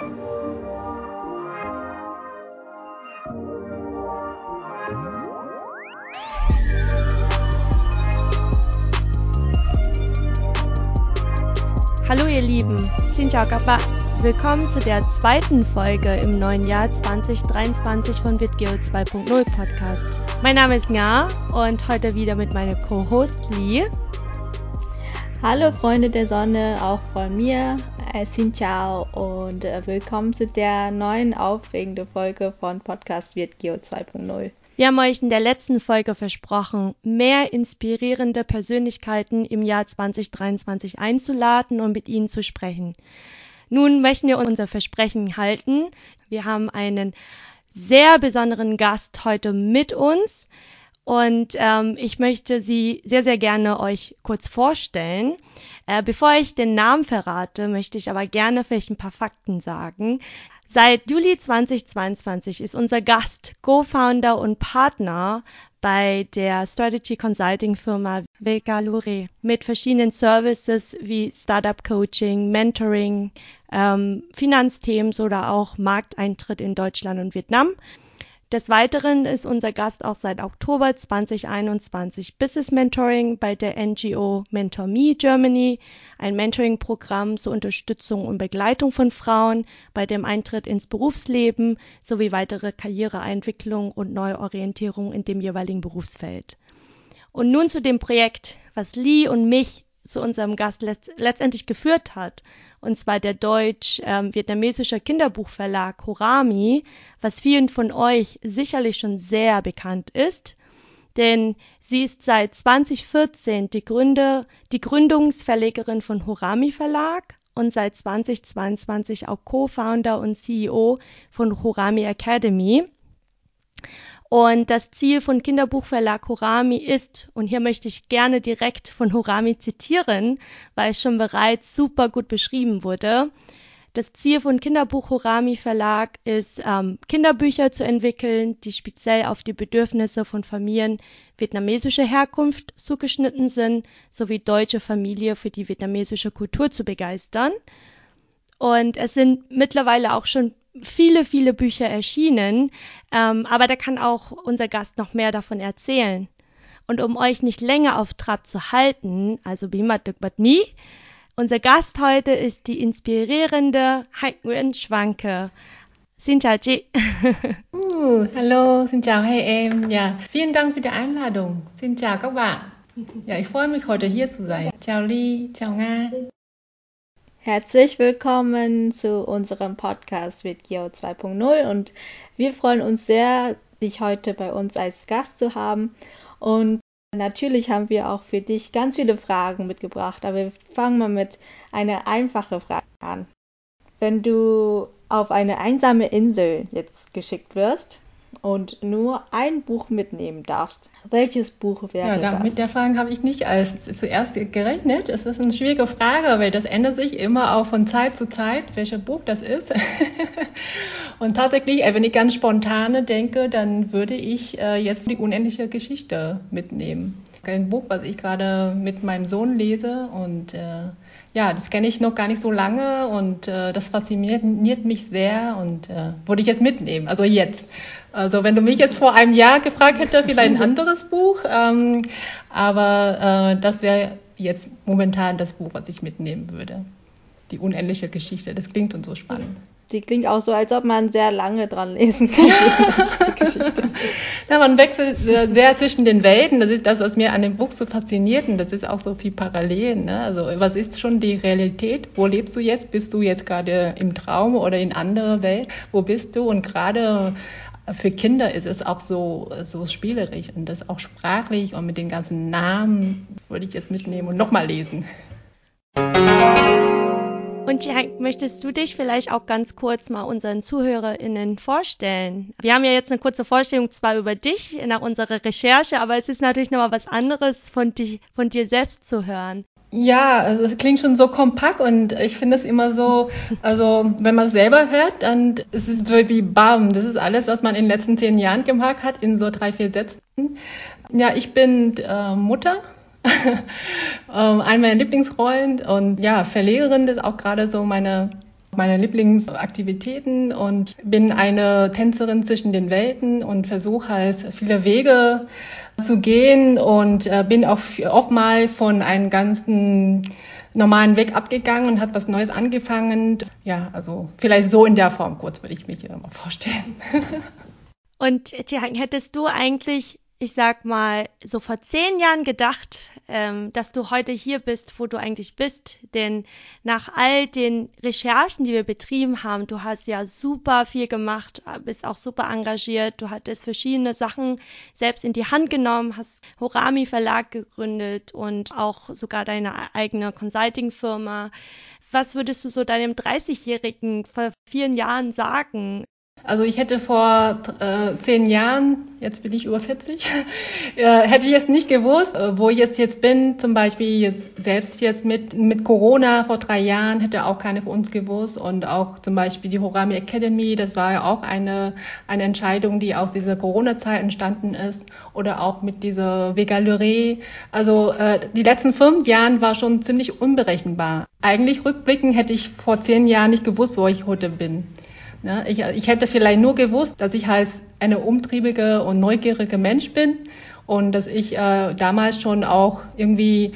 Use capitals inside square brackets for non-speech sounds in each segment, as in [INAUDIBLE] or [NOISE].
Hallo ihr Lieben, Xin chào các bạn. Willkommen zu der zweiten Folge im neuen Jahr 2023 von BitGeo 2.0 Podcast. Mein Name ist Nga und heute wieder mit meiner Co-Host Lee. Hallo Freunde der Sonne, auch von mir, äh, Xin Chao und äh, willkommen zu der neuen aufregenden Folge von Podcast BitGeo 2.0. Wir haben euch in der letzten Folge versprochen, mehr inspirierende Persönlichkeiten im Jahr 2023 einzuladen und mit ihnen zu sprechen. Nun möchten wir unser Versprechen halten. Wir haben einen sehr besonderen Gast heute mit uns und ähm, ich möchte sie sehr, sehr gerne euch kurz vorstellen. Äh, bevor ich den Namen verrate, möchte ich aber gerne vielleicht ein paar Fakten sagen. Seit Juli 2022 ist unser Gast Co-Founder und Partner bei der Strategy Consulting Firma Vegalure mit verschiedenen Services wie Startup Coaching, Mentoring, ähm, Finanzthemen oder auch Markteintritt in Deutschland und Vietnam. Des Weiteren ist unser Gast auch seit Oktober 2021 Business Mentoring bei der NGO MentorMe Germany, ein Mentoring-Programm zur Unterstützung und Begleitung von Frauen bei dem Eintritt ins Berufsleben sowie weitere Karriereentwicklung und Neuorientierung in dem jeweiligen Berufsfeld. Und nun zu dem Projekt, was Lee und mich zu unserem Gast letztendlich geführt hat und zwar der deutsch-vietnamesische ähm, Kinderbuchverlag Horami, was vielen von euch sicherlich schon sehr bekannt ist, denn sie ist seit 2014 die, Gründer, die Gründungsverlegerin von Horami Verlag und seit 2022 auch Co-Founder und CEO von Horami Academy. Und das Ziel von Kinderbuchverlag Horami ist, und hier möchte ich gerne direkt von Horami zitieren, weil es schon bereits super gut beschrieben wurde. Das Ziel von Kinderbuch Horami Verlag ist, ähm, Kinderbücher zu entwickeln, die speziell auf die Bedürfnisse von Familien vietnamesischer Herkunft zugeschnitten sind, sowie deutsche Familie für die vietnamesische Kultur zu begeistern. Und es sind mittlerweile auch schon viele, viele Bücher erschienen, ähm, aber da kann auch unser Gast noch mehr davon erzählen. Und um euch nicht länger auf Trab zu halten, also Bimat Dukbat Mi, unser Gast heute ist die inspirierende Nguyen Schwanke. Xin chào [LAUGHS] uh, hallo, xin hai em. Ja, vielen Dank für die Einladung. Xin chào các bạn. Ja, ich freue mich heute hier zu sein. Ciao Li, ciao Nga. Herzlich willkommen zu unserem Podcast Video 2.0 und wir freuen uns sehr, dich heute bei uns als Gast zu haben. Und natürlich haben wir auch für dich ganz viele Fragen mitgebracht, aber wir fangen mal mit einer einfachen Frage an. Wenn du auf eine einsame Insel jetzt geschickt wirst, und nur ein Buch mitnehmen darfst, welches Buch wäre ja, da, das? Mit der Frage habe ich nicht als zuerst gerechnet. Es ist eine schwierige Frage, weil das ändert sich immer auch von Zeit zu Zeit, welches Buch das ist. [LAUGHS] und tatsächlich, äh, wenn ich ganz spontan denke, dann würde ich äh, jetzt die unendliche Geschichte mitnehmen. Ein Buch, was ich gerade mit meinem Sohn lese und äh, ja, das kenne ich noch gar nicht so lange und äh, das fasziniert mich sehr und äh, würde ich jetzt mitnehmen, also jetzt. Also wenn du mich jetzt vor einem Jahr gefragt hättest, vielleicht ein [LAUGHS] anderes Buch, ähm, aber äh, das wäre jetzt momentan das Buch, was ich mitnehmen würde. Die unendliche Geschichte, das klingt uns so spannend. Die klingt auch so, als ob man sehr lange dran lesen kann. [LAUGHS] ja, man wechselt sehr zwischen den Welten. Das ist das, was mir an dem Buch so fasziniert. Und das ist auch so viel Parallelen. Ne? Also, was ist schon die Realität? Wo lebst du jetzt? Bist du jetzt gerade im Traum oder in andere Welt? Wo bist du? Und gerade für Kinder ist es auch so, so spielerisch und das auch sprachlich und mit den ganzen Namen würde ich es mitnehmen und nochmal lesen. Und Hank, möchtest du dich vielleicht auch ganz kurz mal unseren ZuhörerInnen vorstellen? Wir haben ja jetzt eine kurze Vorstellung zwar über dich nach unserer Recherche, aber es ist natürlich nochmal was anderes von, dich, von dir selbst zu hören. Ja, also es klingt schon so kompakt und ich finde es immer so, also wenn man es selber hört, dann ist es wie BAM. Das ist alles, was man in den letzten zehn Jahren gemacht hat, in so drei, vier Sätzen. Ja, ich bin äh, Mutter, [LAUGHS] ähm, eine meiner Lieblingsrollen und ja, Verlegerin ist auch gerade so meine meine Lieblingsaktivitäten und bin eine Tänzerin zwischen den Welten und versuche halt viele Wege zu gehen und äh, bin auch oft mal von einem ganzen normalen Weg abgegangen und hat was Neues angefangen. Ja, also vielleicht so in der Form kurz würde ich mich mal vorstellen. [LAUGHS] Und Tiang, hättest du eigentlich ich sag mal, so vor zehn Jahren gedacht, ähm, dass du heute hier bist, wo du eigentlich bist. Denn nach all den Recherchen, die wir betrieben haben, du hast ja super viel gemacht, bist auch super engagiert, du hattest verschiedene Sachen selbst in die Hand genommen, hast Horami Verlag gegründet und auch sogar deine eigene Consulting-Firma. Was würdest du so deinem 30-Jährigen vor vielen Jahren sagen? Also ich hätte vor äh, zehn Jahren, jetzt bin ich über 40, [LAUGHS] äh, hätte ich jetzt nicht gewusst, äh, wo ich jetzt, jetzt bin, zum Beispiel jetzt selbst jetzt mit, mit Corona vor drei Jahren, hätte auch keine von uns gewusst und auch zum Beispiel die Horami Academy, das war ja auch eine, eine Entscheidung, die aus dieser Corona-Zeit entstanden ist oder auch mit dieser Vegalerie. Also äh, die letzten fünf Jahren war schon ziemlich unberechenbar. Eigentlich rückblickend hätte ich vor zehn Jahren nicht gewusst, wo ich heute bin. Ja, ich, ich hätte vielleicht nur gewusst, dass ich halt eine umtriebige und neugierige Mensch bin und dass ich äh, damals schon auch irgendwie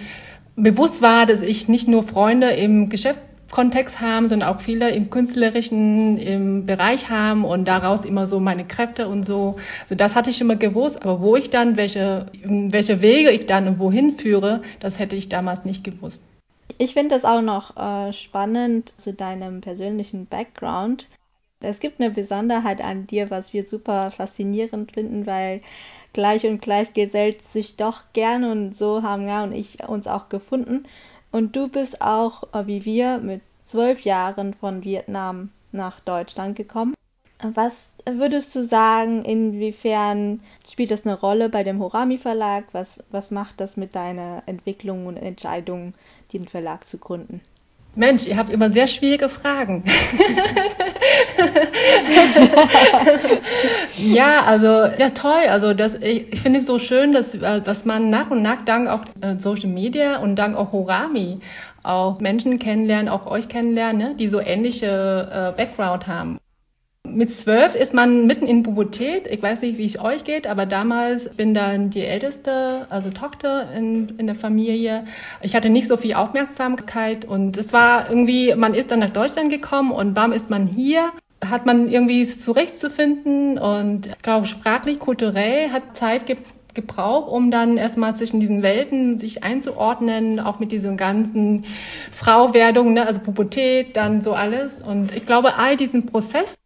bewusst war, dass ich nicht nur Freunde im Geschäftskontext habe, sondern auch viele im künstlerischen im Bereich haben und daraus immer so meine Kräfte und so. Also das hatte ich immer gewusst, aber wo ich dann, welche, welche Wege ich dann und wohin führe, das hätte ich damals nicht gewusst. Ich finde das auch noch äh, spannend zu deinem persönlichen Background. Es gibt eine Besonderheit an dir, was wir super faszinierend finden, weil gleich und gleich gesellt sich doch gern und so haben ja und ich uns auch gefunden. Und du bist auch, äh, wie wir, mit zwölf Jahren von Vietnam nach Deutschland gekommen. Was würdest du sagen, inwiefern spielt das eine Rolle bei dem Horami Verlag? Was, was macht das mit deiner Entwicklung und Entscheidung, den Verlag zu gründen? Mensch, ihr habt immer sehr schwierige Fragen. [LAUGHS] ja, also ja toll. Also das, ich, ich finde es so schön, dass, äh, dass man nach und nach dank auch äh, Social Media und dank auch Horami auch Menschen kennenlernen, auch euch kennenlernen, ne, die so ähnliche äh, Background haben. Mit zwölf ist man mitten in Pubertät. Ich weiß nicht, wie es euch geht, aber damals bin dann die älteste, also Tochter in, in der Familie. Ich hatte nicht so viel Aufmerksamkeit und es war irgendwie, man ist dann nach Deutschland gekommen und warum ist man hier? Hat man irgendwie zurechtzufinden und ich glaube, sprachlich, kulturell hat Zeit ge gebraucht, um dann erstmal zwischen diesen Welten sich einzuordnen, auch mit diesen ganzen Frauwerdungen, ne, also Pubertät, dann so alles. Und ich glaube, all diesen Prozess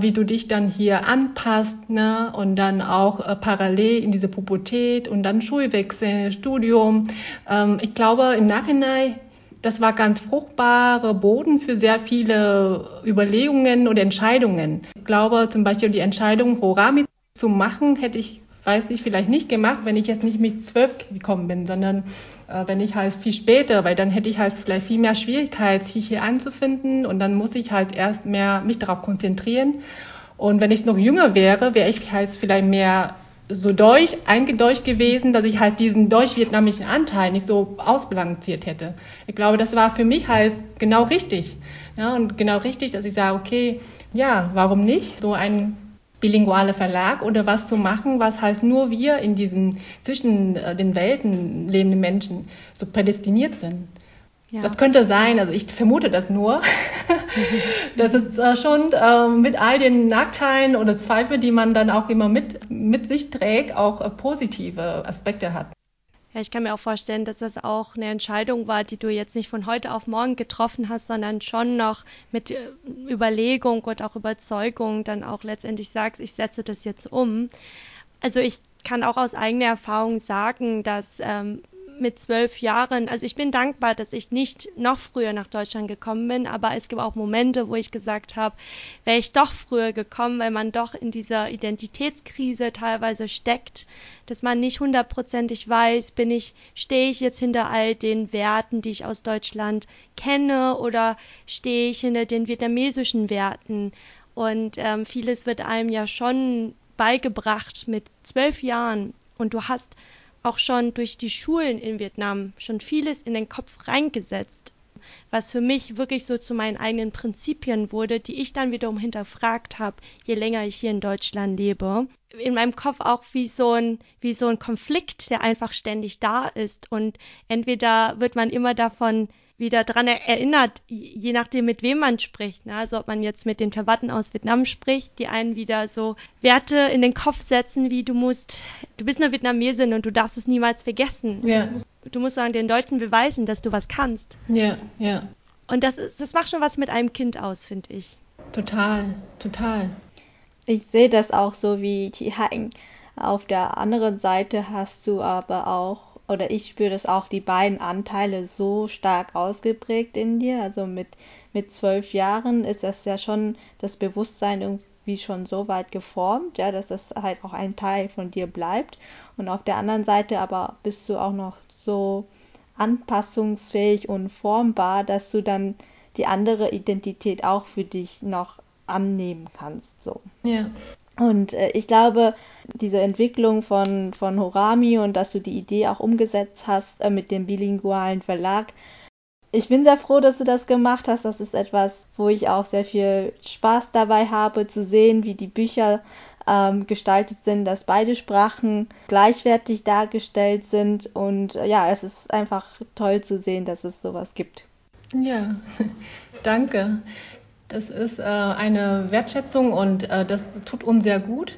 wie du dich dann hier anpasst ne? und dann auch äh, parallel in diese Pubertät und dann Schulwechsel, Studium. Ähm, ich glaube im Nachhinein, das war ganz fruchtbarer Boden für sehr viele Überlegungen und Entscheidungen. Ich glaube zum Beispiel die Entscheidung, Horami zu machen, hätte ich weiß ich vielleicht nicht gemacht, wenn ich jetzt nicht mit zwölf gekommen bin, sondern äh, wenn ich halt viel später, weil dann hätte ich halt vielleicht viel mehr Schwierigkeit, sich hier anzufinden und dann muss ich halt erst mehr mich darauf konzentrieren. Und wenn ich noch jünger wäre, wäre ich halt vielleicht mehr so deutsch, eingedeutscht gewesen, dass ich halt diesen deutsch-vietnamischen Anteil nicht so ausbalanciert hätte. Ich glaube, das war für mich halt genau richtig. Ja, und genau richtig, dass ich sage, okay, ja, warum nicht? So ein bilinguale Verlag oder was zu machen, was heißt nur wir in diesen zwischen äh, den Welten lebenden Menschen so prädestiniert sind. Ja. Das könnte sein, also ich vermute das nur, [LAUGHS] dass es äh, schon äh, mit all den Nachteilen oder Zweifeln, die man dann auch immer mit, mit sich trägt, auch äh, positive Aspekte hat. Ja, ich kann mir auch vorstellen, dass das auch eine Entscheidung war, die du jetzt nicht von heute auf morgen getroffen hast, sondern schon noch mit äh, Überlegung und auch Überzeugung dann auch letztendlich sagst, ich setze das jetzt um. Also ich kann auch aus eigener Erfahrung sagen, dass ähm, mit zwölf Jahren, also ich bin dankbar, dass ich nicht noch früher nach Deutschland gekommen bin, aber es gibt auch Momente, wo ich gesagt habe, wäre ich doch früher gekommen, weil man doch in dieser Identitätskrise teilweise steckt, dass man nicht hundertprozentig weiß, bin ich, stehe ich jetzt hinter all den Werten, die ich aus Deutschland kenne, oder stehe ich hinter den vietnamesischen Werten? Und ähm, vieles wird einem ja schon beigebracht mit zwölf Jahren und du hast auch schon durch die Schulen in Vietnam schon vieles in den Kopf reingesetzt. was für mich wirklich so zu meinen eigenen Prinzipien wurde, die ich dann wiederum hinterfragt habe, je länger ich hier in Deutschland lebe. In meinem Kopf auch wie so ein, wie so ein Konflikt, der einfach ständig da ist. Und entweder wird man immer davon wieder dran erinnert, je nachdem, mit wem man spricht. Ne? Also ob man jetzt mit den Verwandten aus Vietnam spricht, die einen wieder so Werte in den Kopf setzen, wie du musst, du bist eine Vietnamesin und du darfst es niemals vergessen. Ja. Du musst sagen, den Leuten beweisen, dass du was kannst. Ja, ja. Und das, das macht schon was mit einem Kind aus, finde ich. Total, total. Ich sehe das auch so wie Thi Haing. Auf der anderen Seite hast du aber auch oder ich spüre das auch, die beiden Anteile so stark ausgeprägt in dir. Also mit, mit zwölf Jahren ist das ja schon das Bewusstsein irgendwie schon so weit geformt, ja, dass das halt auch ein Teil von dir bleibt. Und auf der anderen Seite aber bist du auch noch so anpassungsfähig und formbar, dass du dann die andere Identität auch für dich noch annehmen kannst. So. Ja. Und äh, ich glaube, diese Entwicklung von, von Horami und dass du die Idee auch umgesetzt hast äh, mit dem bilingualen Verlag. Ich bin sehr froh, dass du das gemacht hast. Das ist etwas, wo ich auch sehr viel Spaß dabei habe, zu sehen, wie die Bücher ähm, gestaltet sind, dass beide Sprachen gleichwertig dargestellt sind. Und äh, ja, es ist einfach toll zu sehen, dass es sowas gibt. Ja, [LAUGHS] danke. Das ist äh, eine Wertschätzung und äh, das tut uns sehr gut.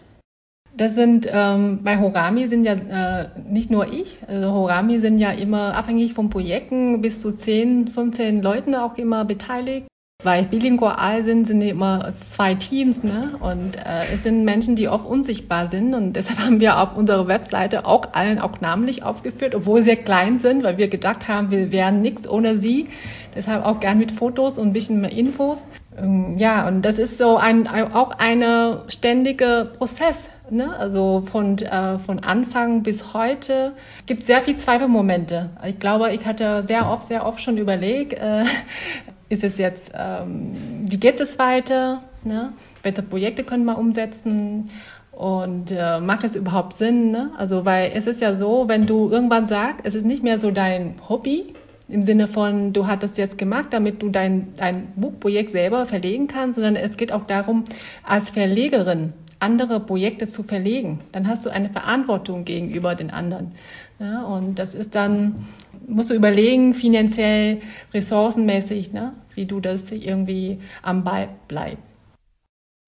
Das sind ähm, bei Horami sind ja äh, nicht nur ich, also Horami sind ja immer abhängig von Projekten, bis zu 10, 15 Leuten auch immer beteiligt. Weil bilingual sind, sind immer zwei Teams, ne? Und äh, es sind Menschen, die oft unsichtbar sind. Und deshalb [LAUGHS] haben wir auf unserer Webseite auch allen auch namentlich aufgeführt, obwohl sie klein sind, weil wir gedacht haben, wir wären nichts ohne sie. Deshalb auch gern mit Fotos und ein bisschen mehr Infos. Ähm, ja, und das ist so ein, auch eine ständige Prozess. Ne? Also von, äh, von Anfang bis heute gibt es sehr viel Zweifelmomente. Ich glaube, ich hatte sehr oft, sehr oft schon überlegt, äh, [LAUGHS] ist es jetzt, ähm, wie geht es weiter? Ne? Welche Projekte können wir umsetzen? Und äh, macht es überhaupt Sinn? Ne? Also, weil es ist ja so, wenn du irgendwann sagst, es ist nicht mehr so dein Hobby, im Sinne von, du das jetzt gemacht, damit du dein, dein Buchprojekt selber verlegen kannst, sondern es geht auch darum, als Verlegerin andere Projekte zu verlegen. Dann hast du eine Verantwortung gegenüber den anderen. Ja, und das ist dann, musst du überlegen, finanziell, ressourcenmäßig, ne, wie du das irgendwie am Ball bleibst.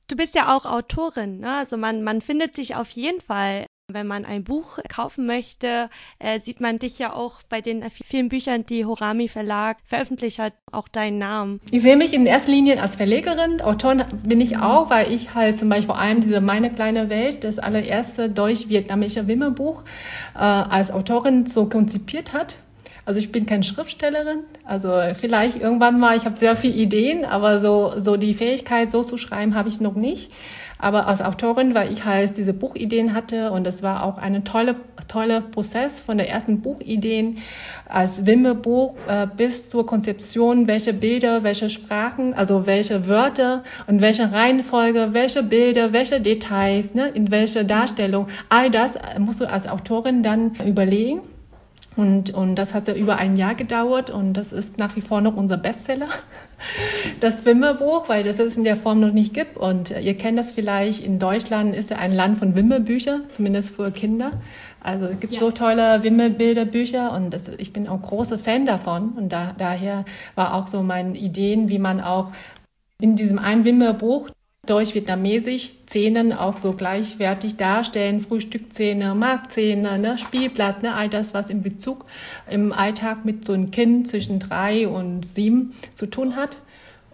Du bist ja auch Autorin, ne? also man, man findet dich auf jeden Fall wenn man ein Buch kaufen möchte, äh, sieht man dich ja auch bei den vielen Büchern, die Horami Verlag veröffentlicht hat, auch deinen Namen. Ich sehe mich in erster Linie als Verlegerin. Autorin bin ich auch, weil ich halt zum Beispiel vor allem diese Meine kleine Welt, das allererste deutsch-vietnamesische Wimmerbuch, äh, als Autorin so konzipiert hat. Also ich bin keine Schriftstellerin, also vielleicht irgendwann mal, ich habe sehr viele Ideen, aber so, so die Fähigkeit, so zu schreiben, habe ich noch nicht. Aber als Autorin, weil ich halt diese Buchideen hatte und das war auch ein tolle, toller Prozess von der ersten Buchideen als Wimmelbuch äh, bis zur Konzeption, welche Bilder, welche Sprachen, also welche Wörter und welche Reihenfolge, welche Bilder, welche Details, ne, in welche Darstellung. All das musst du als Autorin dann überlegen. Und, und das hat ja über ein Jahr gedauert und das ist nach wie vor noch unser Bestseller, das Wimmerbuch, weil das es in der Form noch nicht gibt. Und ihr kennt das vielleicht, in Deutschland ist ja ein Land von Wimmelbüchern, zumindest für Kinder. Also es gibt ja. so tolle Wimmelbilderbücher und das, ich bin auch großer Fan davon. Und da, daher war auch so meine Ideen, wie man auch in diesem einen Wimmelbuch Deutsch-Vietnamesisch Szenen auch so gleichwertig darstellen, Frühstückszene, Marktszene, ne, Spielplatz, ne, all das, was im Bezug im Alltag mit so einem Kind zwischen drei und sieben zu tun hat.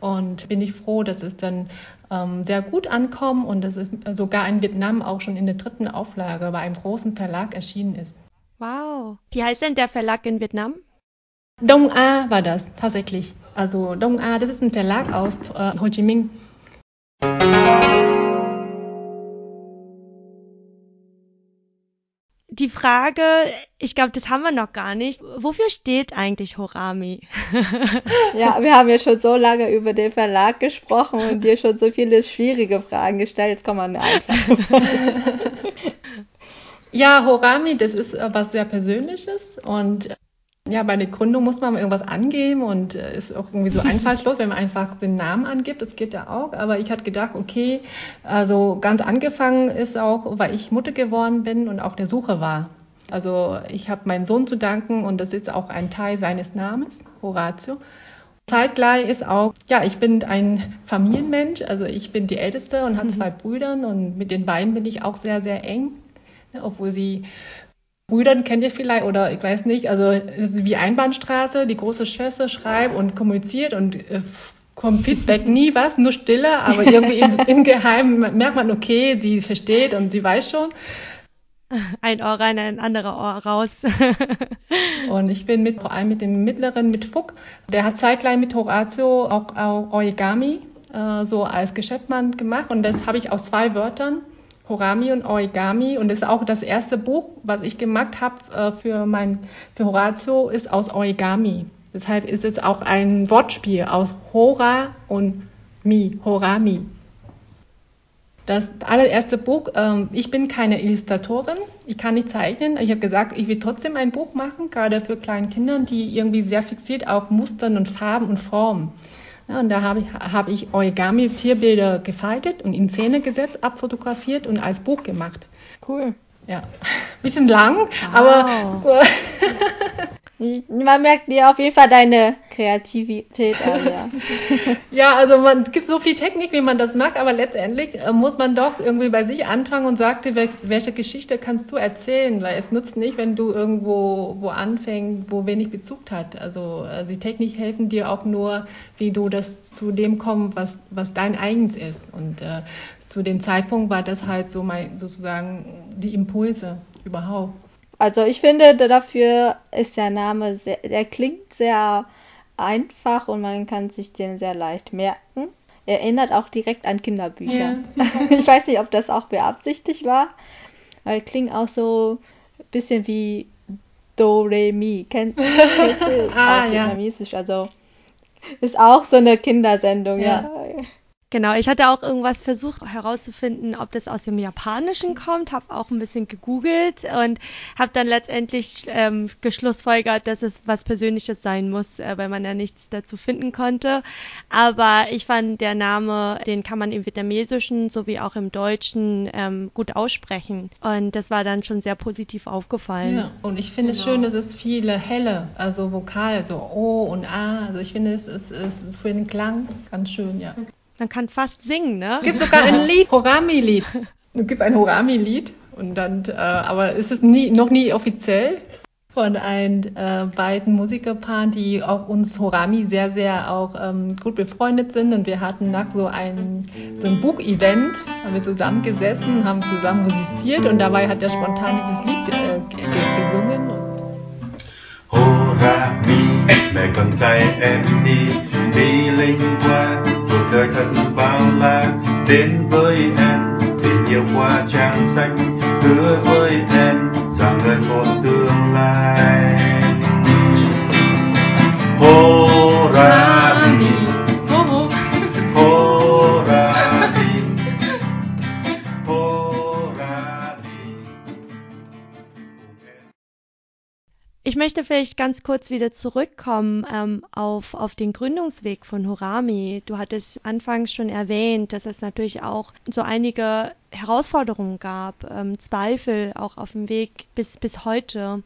Und bin ich froh, dass es dann ähm, sehr gut ankommt und dass es sogar in Vietnam auch schon in der dritten Auflage bei einem großen Verlag erschienen ist. Wow. Wie heißt denn der Verlag in Vietnam? Dong A war das tatsächlich. Also Dong A, das ist ein Verlag aus äh, Ho Chi Minh. Die Frage, ich glaube, das haben wir noch gar nicht. Wofür steht eigentlich Horami? [LAUGHS] ja, wir haben ja schon so lange über den Verlag gesprochen und dir schon so viele schwierige Fragen gestellt. Jetzt kommen wir an eine einfache [LAUGHS] Ja, Horami, das ist was sehr Persönliches und Ja, bei der Gründung muss man irgendwas angeben und äh, ist auch irgendwie so [LAUGHS] einfallslos, wenn man einfach den Namen angibt. Das geht ja auch. Aber ich hatte gedacht, okay, also ganz angefangen ist auch, weil ich Mutter geworden bin und auf der Suche war. Also ich habe meinen Sohn zu danken und das ist auch ein Teil seines Namens, Horatio. Zeitgleich ist auch, ja, ich bin ein Familienmensch, also ich bin die Älteste und habe mhm. zwei Brüder und mit den beiden bin ich auch sehr, sehr eng, ne, obwohl sie Brüdern kennt ihr vielleicht oder ich weiß nicht, also es ist wie Einbahnstraße, die große Schwester schreibt und kommuniziert und äh, kommt Feedback nie was, nur Stille, aber irgendwie im, [LAUGHS] im Geheimen merkt man, okay, sie versteht und sie weiß schon. Ein Ohr rein, ein anderer Ohr raus. [LAUGHS] und ich bin mit, vor allem mit dem mittleren, mit Fuck, der hat zeitgleich mit Horatio auch, auch Origami äh, so als Geschäftsmann gemacht und das habe ich aus zwei Wörtern Horami und Origami und ist auch das erste Buch, was ich gemacht habe äh, für mein für Horatio ist aus Origami. Deshalb ist es auch ein Wortspiel aus Hora und Mi, Horami. Das allererste Buch, ähm, ich bin keine Illustratorin, ich kann nicht zeichnen. Ich habe gesagt, ich will trotzdem ein Buch machen, gerade für kleine Kinder, die irgendwie sehr fixiert auf Mustern und Farben und Formen. Ja, und da habe ich, hab ich Origami-Tierbilder gefaltet und in Szene gesetzt, abfotografiert und als Buch gemacht. Cool. Ja, [LAUGHS] bisschen lang, wow. aber [LAUGHS] Man merkt dir auf jeden Fall deine Kreativität an, ja. [LAUGHS] ja, also man es gibt so viel Technik, wie man das macht, aber letztendlich äh, muss man doch irgendwie bei sich anfangen und sagte, welche Geschichte kannst du erzählen? Weil es nutzt nicht, wenn du irgendwo wo anfängst, wo wenig Bezug hat. Also, also die Technik helfen dir auch nur, wie du das zu dem kommst, was, was dein eigens ist. Und äh, zu dem Zeitpunkt war das halt so mein, sozusagen die Impulse überhaupt. Also ich finde, dafür ist der Name sehr, der klingt sehr einfach und man kann sich den sehr leicht merken. Er erinnert auch direkt an Kinderbücher. Ja. [LAUGHS] ich weiß nicht, ob das auch beabsichtigt war, weil klingt auch so ein bisschen wie Do Re Mi. Kennst, [LAUGHS] kennst du ah, auch ja. Also ist auch so eine Kindersendung, ja. ja. Genau, ich hatte auch irgendwas versucht herauszufinden, ob das aus dem Japanischen kommt, habe auch ein bisschen gegoogelt und habe dann letztendlich ähm, geschlussfolgert, dass es was Persönliches sein muss, äh, weil man ja nichts dazu finden konnte. Aber ich fand, der Name, den kann man im Vietnamesischen sowie auch im Deutschen ähm, gut aussprechen. Und das war dann schon sehr positiv aufgefallen. Ja, und ich finde genau. es schön, dass es viele helle, also Vokal, so O und A. Also ich finde es ist, ist für den Klang ganz schön, ja. Okay. Man kann fast singen, ne? Es gibt sogar ein Lied, Horami-Lied. [LAUGHS] Es gibt ein Horami-Lied und dann, äh, aber es ist nie, noch nie offiziell von ein äh, beiden Musikerpaaren, die auch uns Horami sehr, sehr auch ähm, gut befreundet sind. Und wir hatten nach so einem so ein Buchevent, haben wir zusammengesessen, haben zusammen musiziert und dabei hat er spontan dieses Lied äh, gesungen. Horami, đời thật bao la. Đến với em tình yêu qua trang sách, hứa với em rằng đời một tương lai. Möchte vielleicht ganz kurz wieder zurückkommen ähm, auf, auf den Gründungsweg von Horami. Du hattest anfangs schon erwähnt, dass es natürlich auch so einige Herausforderungen gab, ähm, Zweifel auch auf dem Weg bis, bis heute.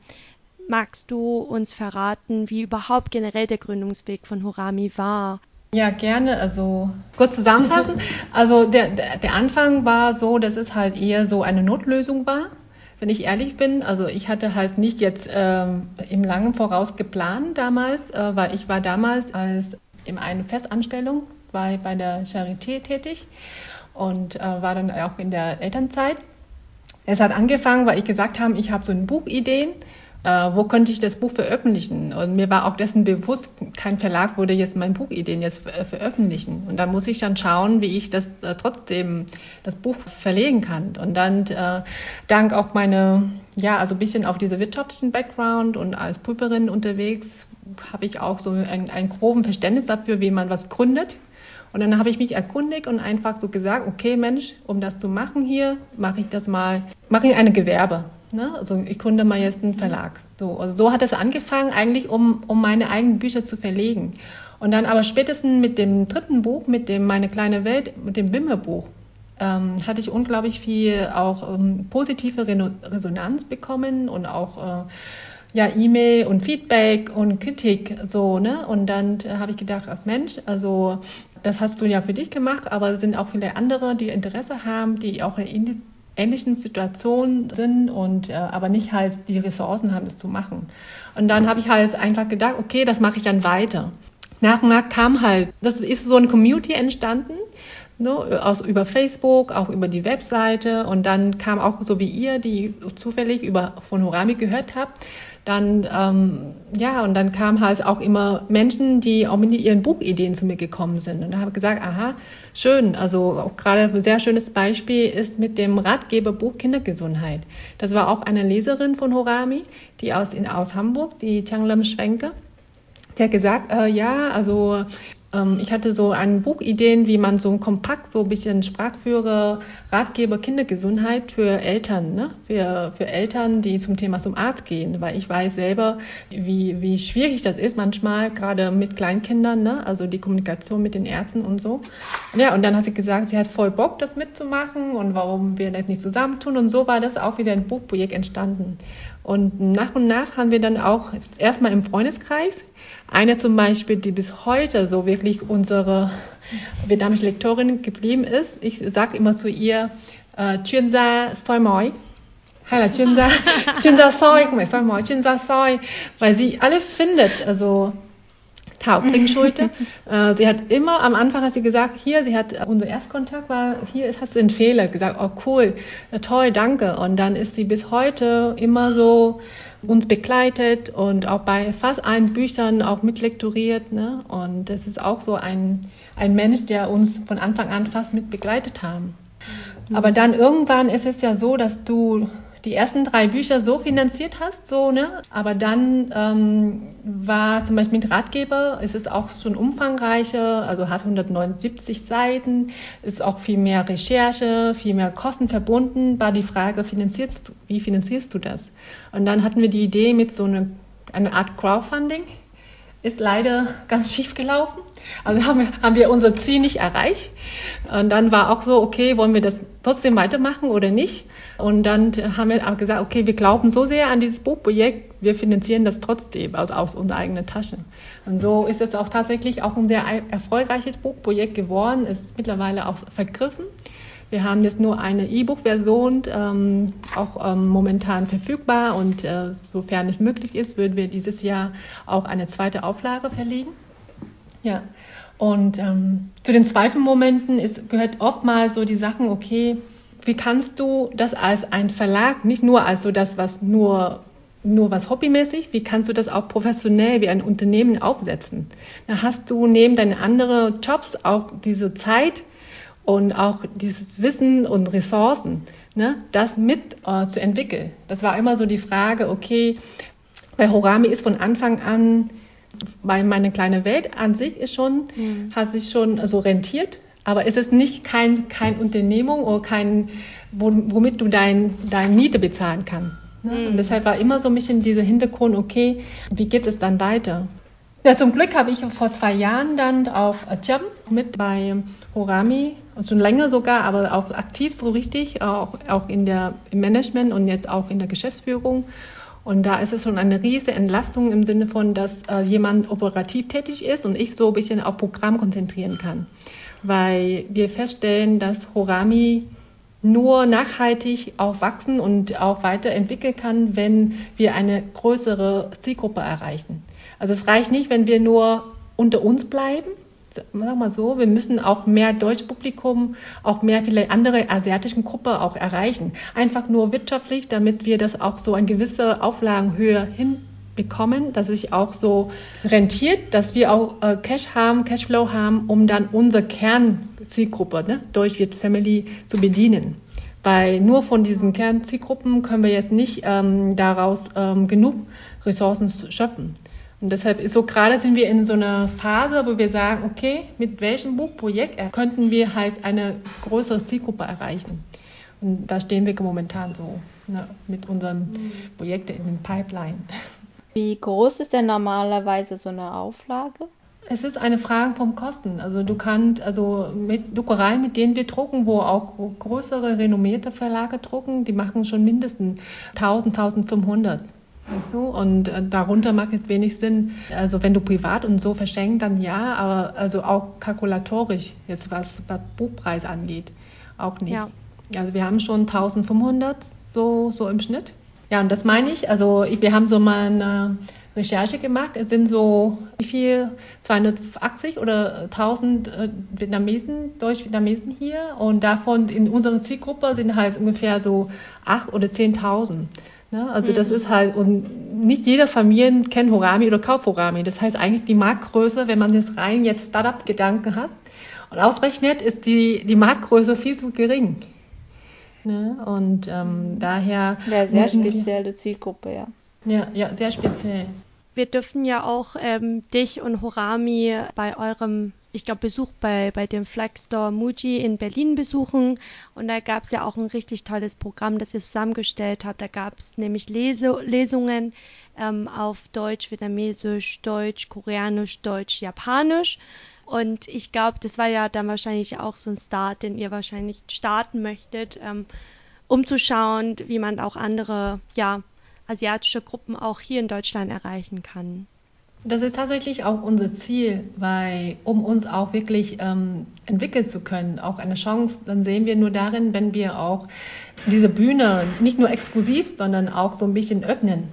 Magst du uns verraten, wie überhaupt generell der Gründungsweg von Horami war? Ja, gerne. Also kurz zusammenfassen. Also der, der, der Anfang war so, dass es halt eher so eine Notlösung war wenn ich ehrlich bin. Also ich hatte halt nicht jetzt ähm, im langen Voraus geplant damals, äh, weil ich war damals als in einer Festanstellung bei, bei der Charité tätig und äh, war dann auch in der Elternzeit. Es hat angefangen, weil ich gesagt habe, ich habe so eine Buchideen wo könnte ich das Buch veröffentlichen? Und mir war auch dessen bewusst, kein Verlag würde jetzt meine Buchideen jetzt veröffentlichen. Und da muss ich dann schauen, wie ich das äh, trotzdem das Buch verlegen kann. Und dann äh, dank auch meine, ja, also ein bisschen auf diese wirtschaftlichen Background und als Prüferin unterwegs, habe ich auch so ein, ein groben Verständnis dafür, wie man was gründet. Und dann habe ich mich erkundigt und einfach so gesagt, okay Mensch, um das zu machen hier, mache ich das mal, mache ich eine Gewerbe. Ne? Also ich gründe mal jetzt einen Verlag. So, also so hat es angefangen, eigentlich um, um meine eigenen Bücher zu verlegen. Und dann aber spätestens mit dem dritten Buch, mit dem Meine kleine Welt, mit dem Wimmerbuch, ähm, hatte ich unglaublich viel auch ähm, positive Resonanz bekommen und auch äh, ja, E-Mail und Feedback und Kritik so, ne? Und dann äh, habe ich gedacht, ach Mensch, also das hast du ja für dich gemacht, aber es sind auch viele andere, die Interesse haben, die auch in ähnlichen Situationen sind und äh, aber nicht halt die Ressourcen haben, das zu machen. Und dann habe ich halt einfach gedacht, okay, das mache ich dann weiter. Nach und nach kam halt, das ist so eine Community entstanden, ne, aus, über Facebook, auch über die Webseite und dann kam auch so wie ihr, die zufällig über von Horami gehört habt, dann ähm, ja und dann kamen halt auch immer Menschen, die auch mit ihren Buchideen zu mir gekommen sind und da habe ich gesagt, aha, schön, also auch gerade ein sehr schönes Beispiel ist mit dem Ratgeberbuch Kindergesundheit. Das war auch eine Leserin von Horami, die aus in aus Hamburg, die Tianglem Schwenke. Die hat gesagt, äh, ja, also ähm, ich hatte so ein Buchideen, wie man so ein kompakt, so ein bisschen Sprachführer, Ratgeber Kindergesundheit für Eltern, ne? für, für Eltern, die zum Thema zum Arzt gehen, weil ich weiß selber, wie, wie schwierig das ist manchmal, gerade mit Kleinkindern, ne? also die Kommunikation mit den Ärzten und so. Ja, und dann hat sie gesagt, sie hat voll Bock, das mitzumachen und warum wir das nicht zusammentun und so war das auch wieder ein Buchprojekt entstanden. Und nach und nach haben wir dann auch erstmal im Freundeskreis eine zum Beispiel, die bis heute so wirklich unsere vietnamesische Lektorin geblieben ist. Ich sage immer zu ihr, äh, chuyên gia soi mói hay là chuyên gia [LAUGHS] chuyên gia soi không phải soi mói chuyên gia soi weil sie alles findet also Thao Schulte. [LAUGHS] äh, sie hat immer am Anfang hat sie gesagt, hier, sie hat unser Erstkontakt war, hier hast du einen Fehler gesagt, oh cool, toll, danke. Und dann ist sie bis heute immer so uns begleitet und auch bei fast allen Büchern auch mitlektoriert. Ne? Und das ist auch so ein, ein Mensch, der uns von Anfang an fast mit begleitet haben. Mhm. Aber dann irgendwann ist es ja so, dass du die ersten drei Bücher so finanziert hast, so, ne? Aber dann ähm, war zum Beispiel mit Ratgeber, ist es auch schon umfangreicher, also hat 179 Seiten, ist auch viel mehr Recherche, viel mehr Kosten verbunden, war die Frage, finanzierst du, wie finanzierst du das? Und dann hatten wir die Idee mit so einer eine Art Crowdfunding, ist leider ganz schief gelaufen. Also haben wir, haben wir unser Ziel nicht erreicht. Und dann war auch so, okay, wollen wir das trotzdem weitermachen oder nicht? Und dann haben wir auch gesagt, okay, wir glauben so sehr an dieses Buchprojekt, wir finanzieren das trotzdem, also aus unserer eigenen Tasche. Und so ist es auch tatsächlich auch ein sehr erfolgreiches Buchprojekt geworden, ist mittlerweile auch vergriffen. Wir haben jetzt nur eine E-Book-Version, ähm, auch ähm, momentan verfügbar und äh, sofern es möglich ist, würden wir dieses Jahr auch eine zweite Auflage verlegen. Ja, und ähm, zu den Zweifelmomenten ist, gehört oftmals so die Sachen, okay, wie kannst du das als ein Verlag, nicht nur als so das, was nur nur was hobbymäßig, wie kannst du das auch professionell wie ein Unternehmen aufsetzen? Da hast du neben deinen anderen Jobs auch diese Zeit und auch dieses Wissen und Ressourcen, ne, das mit äh, zu entwickeln. Das war immer so die Frage, okay, bei Horami ist von Anfang an, weil meine kleine Welt an sich ist schon, mhm. hat sich schon so rentiert, aber es ist nicht kein, kein Unternehmung oder kein, womit du dein, deine Miete bezahlen kannst. Ne? Mhm. Und deshalb war immer so ein bisschen dieser Hintergrund, okay, wie geht es dann weiter? Ja, zum Glück habe ich vor zwei Jahren dann auf Jam mit bei Horami, schon länger sogar, aber auch aktiv so richtig, auch, auch in der, im Management und jetzt auch in der Geschäftsführung. Und da ist es schon eine riesige Entlastung im Sinne von, dass äh, jemand operativ tätig ist und ich so ein bisschen auf Programm konzentrieren kann weil wir feststellen, dass Horami nur nachhaltig auch wachsen und auch weiterentwickeln kann, wenn wir eine größere Zielgruppe erreichen. Also es reicht nicht, wenn wir nur unter uns bleiben. Sag mal so, wir müssen auch mehr Deutschpublikum, auch mehr viele andere asiatischen Gruppen auch erreichen. Einfach nur wirtschaftlich, damit wir das auch so eine gewisse Auflagenhöhe hin bekommen, dass sich auch so rentiert, dass wir auch äh, Cash haben, Cashflow haben, um dann unsere Kernzielgruppe, ne, Deutsch wird Family, zu bedienen. Weil nur von diesen Kernzielgruppen können wir jetzt nicht ähm, daraus ähm, genug Ressourcen schöpfen. Und deshalb ist so gerade sind wir in so einer Phase, wo wir sagen, okay, mit welchem Buchprojekt könnten wir halt eine größere Zielgruppe erreichen. Und da stehen wir momentan so ne, mit unseren mhm. Projekten in den Pipeline. Wie groß ist denn normalerweise so eine Auflage? Es ist eine Frage vom Kosten. Also du kannst, also mit Druckereien, mit denen wir drucken, wo auch größere renommierte Verlage drucken, die machen schon mindestens 1000, 1500. Weißt du? Und äh, darunter macht es wenig Sinn. Also wenn du privat und so verschenkst, dann ja, aber also auch kalkulatorisch, jetzt was, was Buchpreis angeht, auch nicht. Ja. Also wir haben schon 1500 so, so im Schnitt. Ja, und das meine ich. Also wir haben so mal eine Recherche gemacht. Es sind so, wie viel? 280 oder 1000 äh, Vietnamesen, Deutsch-Vietnamesen hier. Und davon in unserer Zielgruppe sind halt ungefähr so 8 oder 10.000. Ne? Also das mhm. ist halt, und nicht jede Familie kennt Horami oder kauft Horami. Das heißt eigentlich die Marktgröße, wenn man das rein jetzt Startup-Gedanken hat und ausrechnet, ist die, die Marktgröße viel zu gering. Ne? Und ähm, daher. Ja, sehr spezielle Zielgruppe, ja. Ja, ja, sehr speziell. Wir dürfen ja auch ähm, dich und Horami bei eurem ich glaube, Besuch bei, bei dem Flagstore Muji in Berlin besuchen. Und da gab es ja auch ein richtig tolles Programm, das ihr zusammengestellt habt. Da gab es nämlich Lese, Lesungen ähm, auf Deutsch, Vietnamesisch, Deutsch, Koreanisch, Deutsch, Japanisch. Und ich glaube, das war ja dann wahrscheinlich auch so ein Start, den ihr wahrscheinlich starten möchtet, ähm, um zu schauen, wie man auch andere, ja, asiatische Gruppen auch hier in Deutschland erreichen kann. Das ist tatsächlich auch unser Ziel, weil um uns auch wirklich ähm, entwickeln zu können, auch eine Chance, dann sehen wir nur darin, wenn wir auch diese Bühne nicht nur exklusiv, sondern auch so ein bisschen öffnen.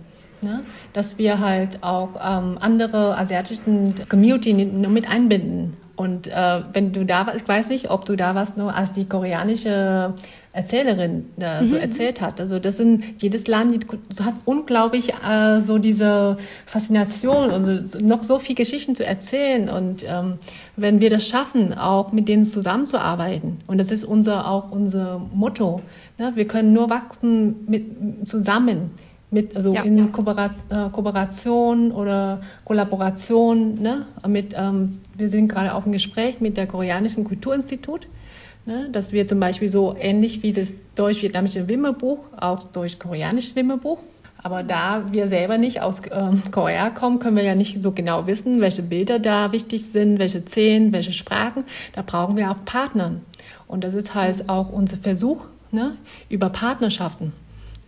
Ne? Dass wir halt auch ähm, andere asiatischen Community mit einbinden. Und äh, wenn du da warst, ich weiß nicht, ob du da warst, nur als die koreanische Erzählerin äh, mhm. so erzählt hat. Also das sind jedes Land hat unglaublich äh, so diese Faszination und so, noch so viel Geschichten zu erzählen. Und ähm, wenn wir das schaffen, auch mit denen zusammenzuarbeiten, und das ist unser auch unser Motto, ne? wir können nur wachsen mit zusammen. Mit, also ja, in ja. Kooperation, äh, Kooperation oder Kollaboration. Ne? Mit, ähm, wir sind gerade auch im Gespräch mit der Koreanischen Kulturinstitut Ne? Dass wir zum Beispiel so ähnlich wie das deutsch-vietnamesche Wimmerbuch, auch deutsch-koreanische Wimmerbuch, aber da wir selber nicht aus äh, Korea kommen, können wir ja nicht so genau wissen, welche Bilder da wichtig sind, welche Szenen, welche Sprachen. Da brauchen wir auch Partner. Und das ist halt auch unser Versuch, ne, über Partnerschaften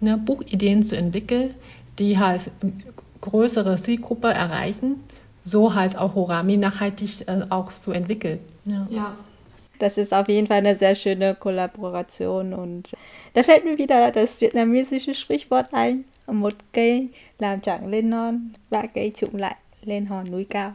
ne, Buchideen zu entwickeln, die halt größere Zielgruppe erreichen, so halt auch Horami nachhaltig äh, auch zu entwickeln. Ja. ja. Das ist auf jeden Fall eine sehr schöne Kollaboration und da fällt mir wieder das vietnamesische Sprichwort ein. Một cây làm chẳng lên non, ba cây trụng lại lên hòn núi cao.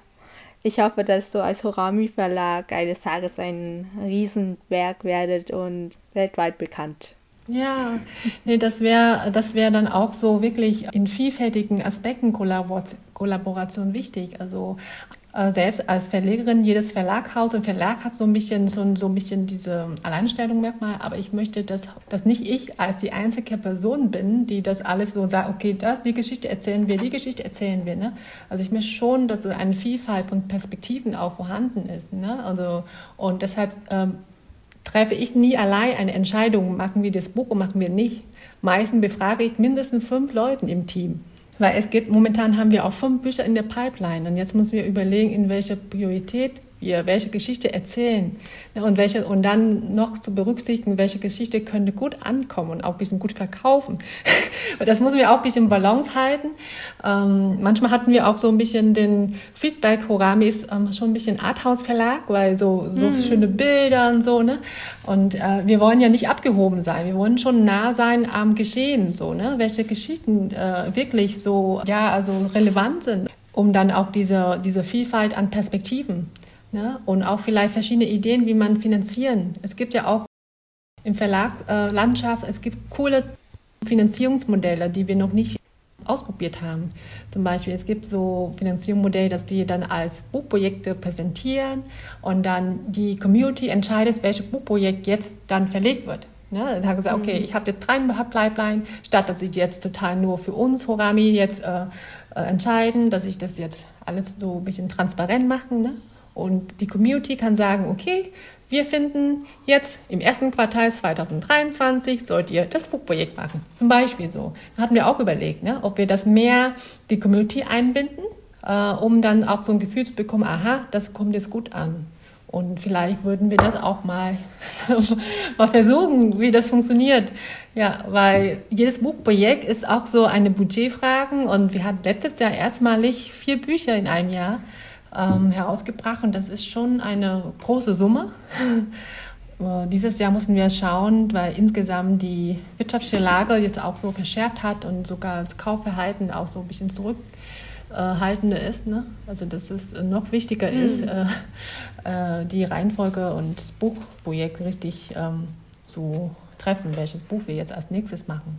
Ich hoffe, dass du als Horami Verlag eines Tages ein Riesenwerk werdet und weltweit bekannt. Ja, nee, das wäre das wär dann auch so wirklich in vielfältigen Aspekten Kollaboration wichtig. Also äh, selbst als Verlegerin, jedes Verlaghaus und Verlag hat so ein bisschen so, so ein bisschen diese Alleinstellung Merkmal, aber ich möchte, dass, dass nicht ich als die einzige Person bin, die das alles so sagt, okay, das, die Geschichte erzählen wir, die Geschichte erzählen wir. Ne? Also ich möchte schon, dass eine Vielfalt von Perspektiven auch vorhanden ist. Ne? Also, und deshalb ähm, treffe ich nie allein eine Entscheidung, machen wir das Buch oder machen wir nicht. Meistens befrage ich mindestens fünf Leute im Team. Weil es gibt, momentan haben wir auch fünf Bücher in der Pipeline und jetzt müssen wir überlegen, in welcher Priorität wir welche Geschichte erzählen und welche und dann noch zu berücksichtigen, welche Geschichte könnte gut ankommen und auch ein bisschen gut verkaufen. [LAUGHS] das müssen wir auch ein bisschen Balance halten. Ähm, manchmal hatten wir auch so ein bisschen den Feedback, Horami ist ähm, schon ein bisschen Arthouse-Verlag, weil so, so mhm. schöne Bilder und so, ne? Und äh, wir wollen ja nicht abgehoben sein, wir wollen schon nah sein am Geschehen, so, ne? Welche Geschichten äh, wirklich so, ja, also relevant sind um dann auch diese, diese Vielfalt an Perspektiven Ne? Und auch vielleicht verschiedene Ideen, wie man finanzieren. Es gibt ja auch im Verlagslandschaft, äh, es gibt coole Finanzierungsmodelle, die wir noch nicht ausprobiert haben. Zum Beispiel, es gibt so Finanzierungsmodelle, dass die dann als Buchprojekte präsentieren und dann die Community entscheidet, welches Buchprojekt jetzt dann verlegt wird. Ne? Dann haben gesagt, okay, mhm. ich habe jetzt drei Pipeline, statt dass ich jetzt total nur für uns Horami jetzt äh, äh, entscheiden, dass ich das jetzt alles so ein bisschen transparent machen. Ne? Und die Community kann sagen, okay, wir finden jetzt im ersten Quartal 2023 sollt ihr das Buchprojekt machen. Zum Beispiel so. Da hatten wir auch überlegt, ne, ob wir das mehr die Community einbinden, äh, um dann auch so ein Gefühl zu bekommen, aha, das kommt jetzt gut an. Und vielleicht würden wir das auch mal, [LAUGHS] mal versuchen, wie das funktioniert. Ja, weil jedes Buchprojekt ist auch so eine Budgetfrage und wir hatten letztes Jahr erstmalig vier Bücher in einem Jahr ähm, herausgebracht und das ist schon eine große Summe. Äh, dieses Jahr mussten wir schauen, weil insgesamt die wirtschaftliche Lage jetzt auch so verschärft hat und sogar das Kaufverhalten auch so ein bisschen zurück haltende ist. Ne? Also dass es noch wichtiger mhm. ist, äh, äh, die Reihenfolge und das Buchprojekt richtig ähm, zu treffen, welches Buch wir jetzt als nächstes machen.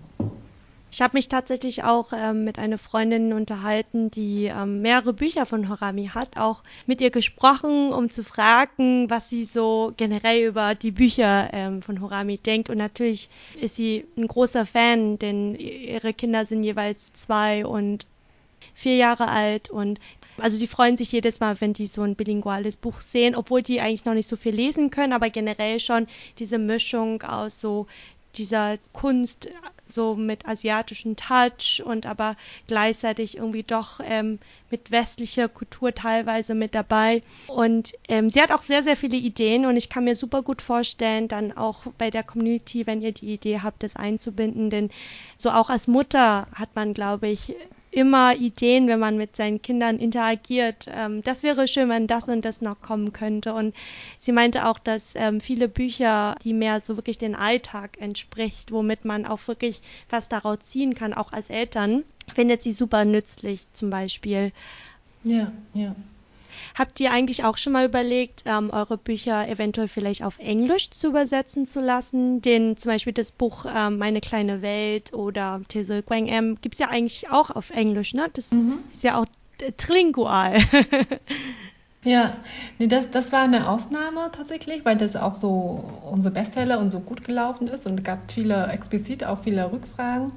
Ich habe mich tatsächlich auch ähm, mit einer Freundin unterhalten, die ähm, mehrere Bücher von Horami hat, auch mit ihr gesprochen, um zu fragen, was sie so generell über die Bücher ähm, von Horami denkt. Und natürlich ist sie ein großer Fan, denn ihre Kinder sind jeweils zwei und vier Jahre alt und also die freuen sich jedes Mal, wenn die so ein bilinguales Buch sehen, obwohl die eigentlich noch nicht so viel lesen können, aber generell schon diese Mischung aus so dieser Kunst so mit asiatischem Touch und aber gleichzeitig irgendwie doch ähm, mit westlicher Kultur teilweise mit dabei. Und ähm, sie hat auch sehr, sehr viele Ideen und ich kann mir super gut vorstellen, dann auch bei der Community, wenn ihr die Idee habt, das einzubinden, denn so auch als Mutter hat man, glaube ich, immer Ideen, wenn man mit seinen Kindern interagiert. Ähm, das wäre schön, wenn das und das noch kommen könnte. Und sie meinte auch, dass ähm, viele Bücher, die mehr so wirklich den Alltag entspricht, womit man auch wirklich was daraus ziehen kann, auch als Eltern, findet sie super nützlich zum Beispiel. Ja, ja. Habt ihr eigentlich auch schon mal überlegt, ähm, eure Bücher eventuell vielleicht auf Englisch zu übersetzen zu lassen? Den zum Beispiel das Buch ähm, Meine kleine Welt oder Tese Quang M gibt es ja eigentlich auch auf Englisch, ne? Das mhm. ist ja auch trilingual. [LAUGHS] Ja, nee, das, das war eine Ausnahme tatsächlich, weil das auch so unsere Bestseller und so gut gelaufen ist und es gab viele explizit auch viele Rückfragen.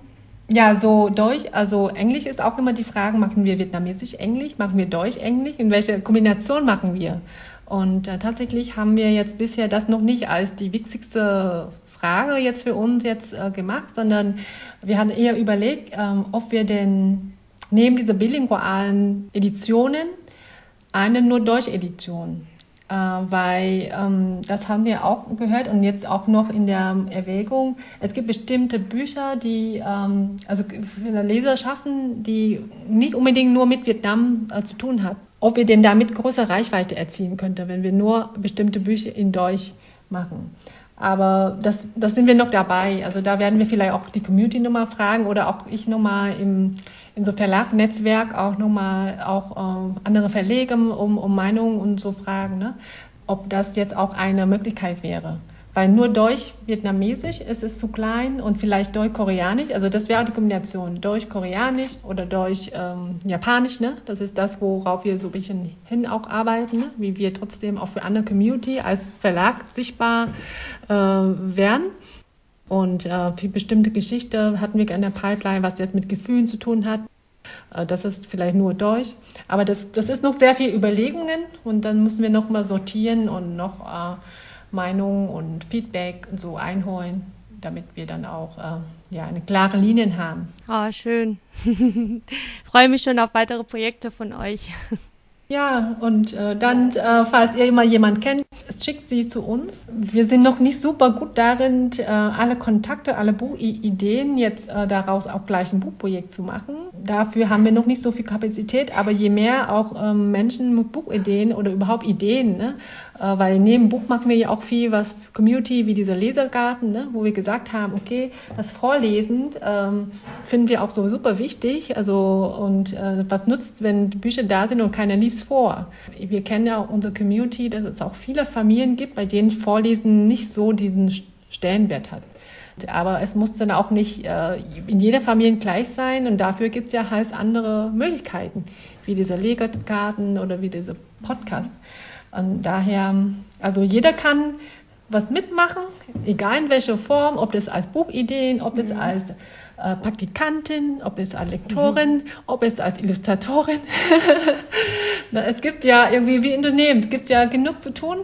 Ja, so Deutsch, also Englisch ist auch immer die Frage, machen wir vietnamesisch Englisch, machen wir Deutsch Englisch, in welche Kombination machen wir? Und äh, tatsächlich haben wir jetzt bisher das noch nicht als die wichtigste Frage jetzt für uns jetzt äh, gemacht, sondern wir haben eher überlegt, ähm, ob wir denn neben dieser bilingualen Editionen eine nur Deutsch-Edition äh, weil ähm, das haben wir auch gehört und jetzt auch noch in der Erwägung. Es gibt bestimmte Bücher, die ähm, also für Leser schaffen, die nicht unbedingt nur mit Vietnam äh, zu tun hat. Ob wir denn damit große Reichweite erzielen könnten, wenn wir nur bestimmte Bücher in Deutsch machen. Aber das, das sind wir noch dabei. Also da werden wir vielleicht auch die Community nochmal fragen oder auch ich nochmal im in so Verlagnetzwerk auch nochmal auch äh, andere Verleger um, um Meinungen und so fragen, ne? ob das jetzt auch eine Möglichkeit wäre. Weil nur Deutsch-Vietnamesisch ist es zu klein und vielleicht Deutsch-Koreanisch. Also das wäre auch die Kombination. Deutsch-Koreanisch oder Deutsch-Japanisch. Ähm, ne? Das ist das, worauf wir so ein bisschen hin auch arbeiten. Ne? Wie wir trotzdem auch für andere Community als Verlag sichtbar äh, werden. Und äh, für bestimmte Geschichte hatten wir in der Pipeline, was jetzt mit Gefühlen zu tun hat. Äh, das ist vielleicht nur Deutsch. Aber das, das ist noch sehr viel Überlegungen und dann müssen wir noch mal sortieren und noch äh, Meinungen und Feedback und so einholen, damit wir dann auch äh, ja, eine klare Linie haben. Ah, oh, schön. [LAUGHS] Freue mich schon auf weitere Projekte von euch. [LAUGHS] Ja, und äh, dann, äh, falls ihr immer jemand kennt, schickt sie zu uns. Wir sind noch nicht super gut darin, äh, alle Kontakte, alle Buchideen jetzt äh, daraus auch gleich ein Buchprojekt zu machen. Dafür haben wir noch nicht so viel Kapazität, aber je mehr auch ähm, Menschen mit Buchideen oder überhaupt Ideen, ne, äh, weil neben Buch machen wir ja auch viel was Community wie dieser Lesergarten, ne, wo wir gesagt haben, okay, das Vorlesen ähm, finden wir auch so super wichtig. Also und äh, was nutzt, wenn Bücher da sind und keiner liest vor? Wir kennen ja unsere Community, dass es auch viele Familien gibt, bei denen Vorlesen nicht so diesen Stellenwert hat. Aber es muss dann auch nicht äh, in jeder Familie gleich sein und dafür gibt es ja halt andere Möglichkeiten, wie dieser Legergarten oder wie dieser Podcast. Und daher, also jeder kann was mitmachen, egal in welcher Form, ob das als Buchideen, ob es mhm. als äh, Praktikantin, ob es als Lektorin, mhm. ob es als Illustratorin. [LAUGHS] es gibt ja irgendwie wie Unternehmen, es gibt ja genug zu tun.